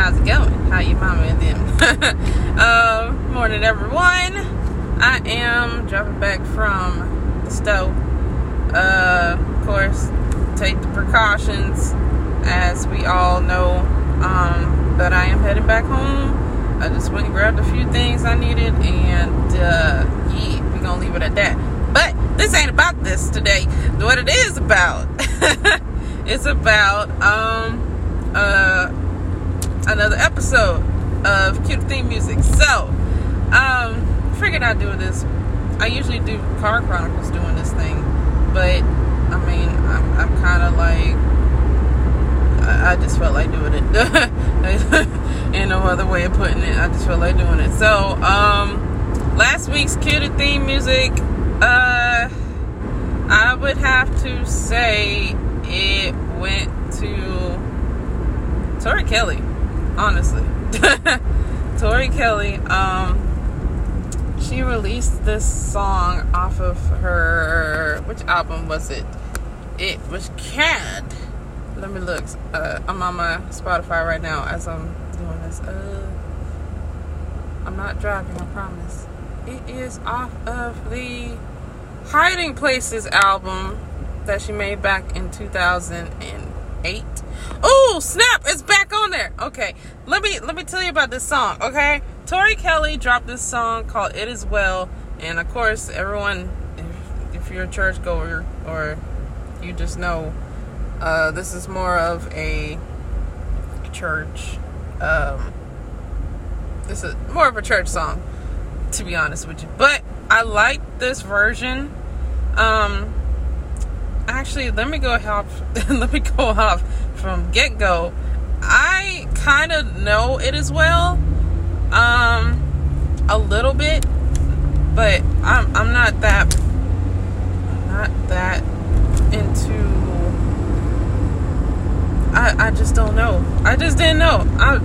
how's it going? How you mama and them? uh, morning everyone. I am dropping back from the stove. Uh, of course, take the precautions as we all know. Um, but I am heading back home. I just went and grabbed a few things I needed and uh, yeah, we're gonna leave it at that. But this ain't about this today. What it is about, it's about um uh another episode of cute theme music. So um figured I'd do this. I usually do car chronicles doing this thing, but I mean I'm, I'm kind of like I, I just felt like doing it. Ain't no other way of putting it. I just felt like doing it. So um last week's cute theme music uh, I would have to say it went to Tori Kelly, honestly. Tori Kelly, um, she released this song off of her, which album was it? It was CAD. Let me look. Uh, I'm on my Spotify right now as I'm doing this. Uh, I'm not driving, I promise. It is off of the Hiding Places album that she made back in 2008. Oh, snap, it's back. Okay. Let me let me tell you about this song, okay? Tori Kelly dropped this song called It Is Well, and of course, everyone if, if you're a churchgoer or you just know uh, this is more of a church um, this is more of a church song to be honest with you. But I like this version. Um, actually, let me go off. let me go off from get go. I kind of know it as well, um, a little bit, but I'm I'm not that not that into. I I just don't know. I just didn't know. I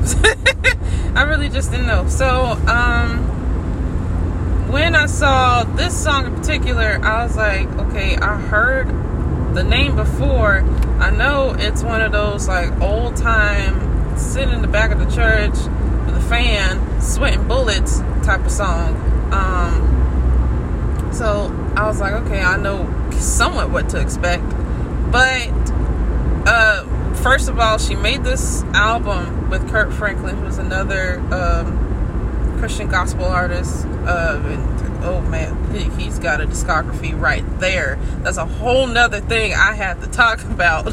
I really just didn't know. So um when I saw this song in particular, I was like, okay, I heard the name before. I know it's one of those like old time, sitting in the back of the church with a fan, sweating bullets type of song. Um, so I was like, okay, I know somewhat what to expect. But uh, first of all, she made this album with Kirk Franklin, who's another. Um, Christian gospel artist. Uh, and, oh man, he, he's got a discography right there. That's a whole nother thing I have to talk about.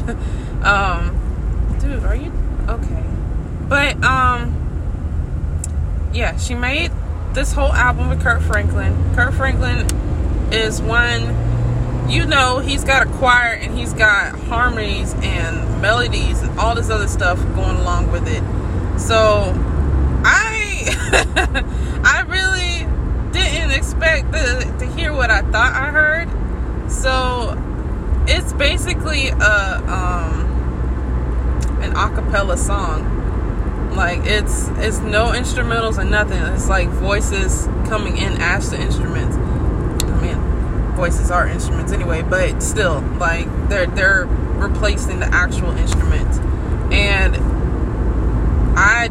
um, dude, are you okay? But um, yeah, she made this whole album with Kirk Franklin. Kirk Franklin is one. You know, he's got a choir and he's got harmonies and melodies and all this other stuff going along with it. So I really didn't expect the, to hear what I thought I heard. So it's basically a um, an acapella song. Like it's it's no instrumentals or nothing. It's like voices coming in as the instruments. I mean, voices are instruments anyway, but still, like they're they're replacing the actual instruments. And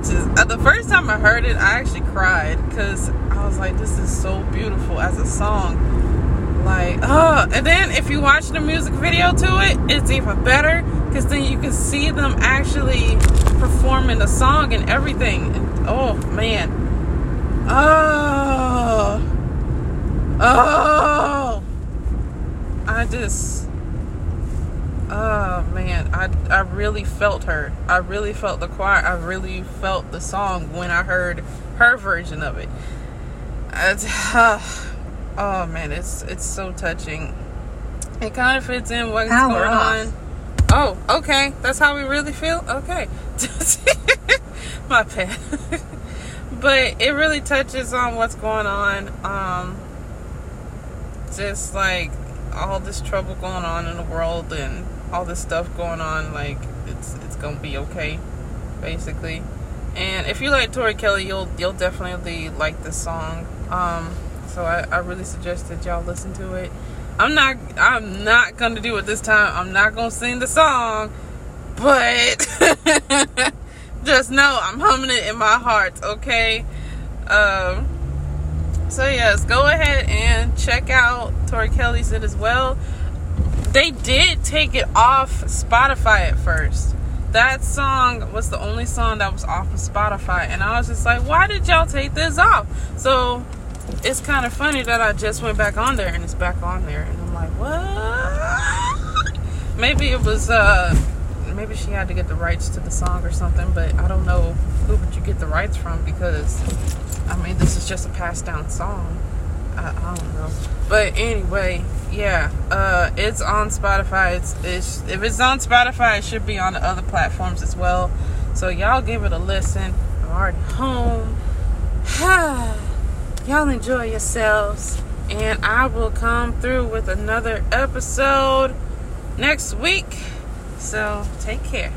Uh, the first time I heard it, I actually cried because I was like, "This is so beautiful as a song." Like, oh, and then if you watch the music video to it, it's even better because then you can see them actually performing the song and everything. And, oh man, oh, oh, I just oh man I, I really felt her. I really felt the choir. I really felt the song when i heard her version of it. Uh, oh man it's it's so touching. It kind of fits in what's Power going off. on. Oh okay. That's how we really feel? Okay. My bad. But it really touches on what's going on um just like all this trouble going on in the world and all this stuff going on, like it's it's gonna be okay, basically. And if you like Tori Kelly, you'll you'll definitely like this song. Um, so I, I really suggest that y'all listen to it. I'm not I'm not gonna do it this time. I'm not gonna sing the song, but Just know I'm humming it in my heart, okay? Um, so yes, go ahead and check out Tori Kelly's It Is Well. They did take it off Spotify at first. That song was the only song that was off of Spotify, and I was just like, why did y'all take this off? So it's kind of funny that I just went back on there and it's back on there, and I'm like, what? Maybe it was uh maybe she had to get the rights to the song or something, but I don't know who would you get the rights from because I mean this is just a passed down song. I, I don't know. But anyway, yeah, uh, it's on Spotify. It's, it's if it's on Spotify, it should be on the other platforms as well. So y'all give it a listen. I'm already home. y'all enjoy yourselves, and I will come through with another episode next week. So take care.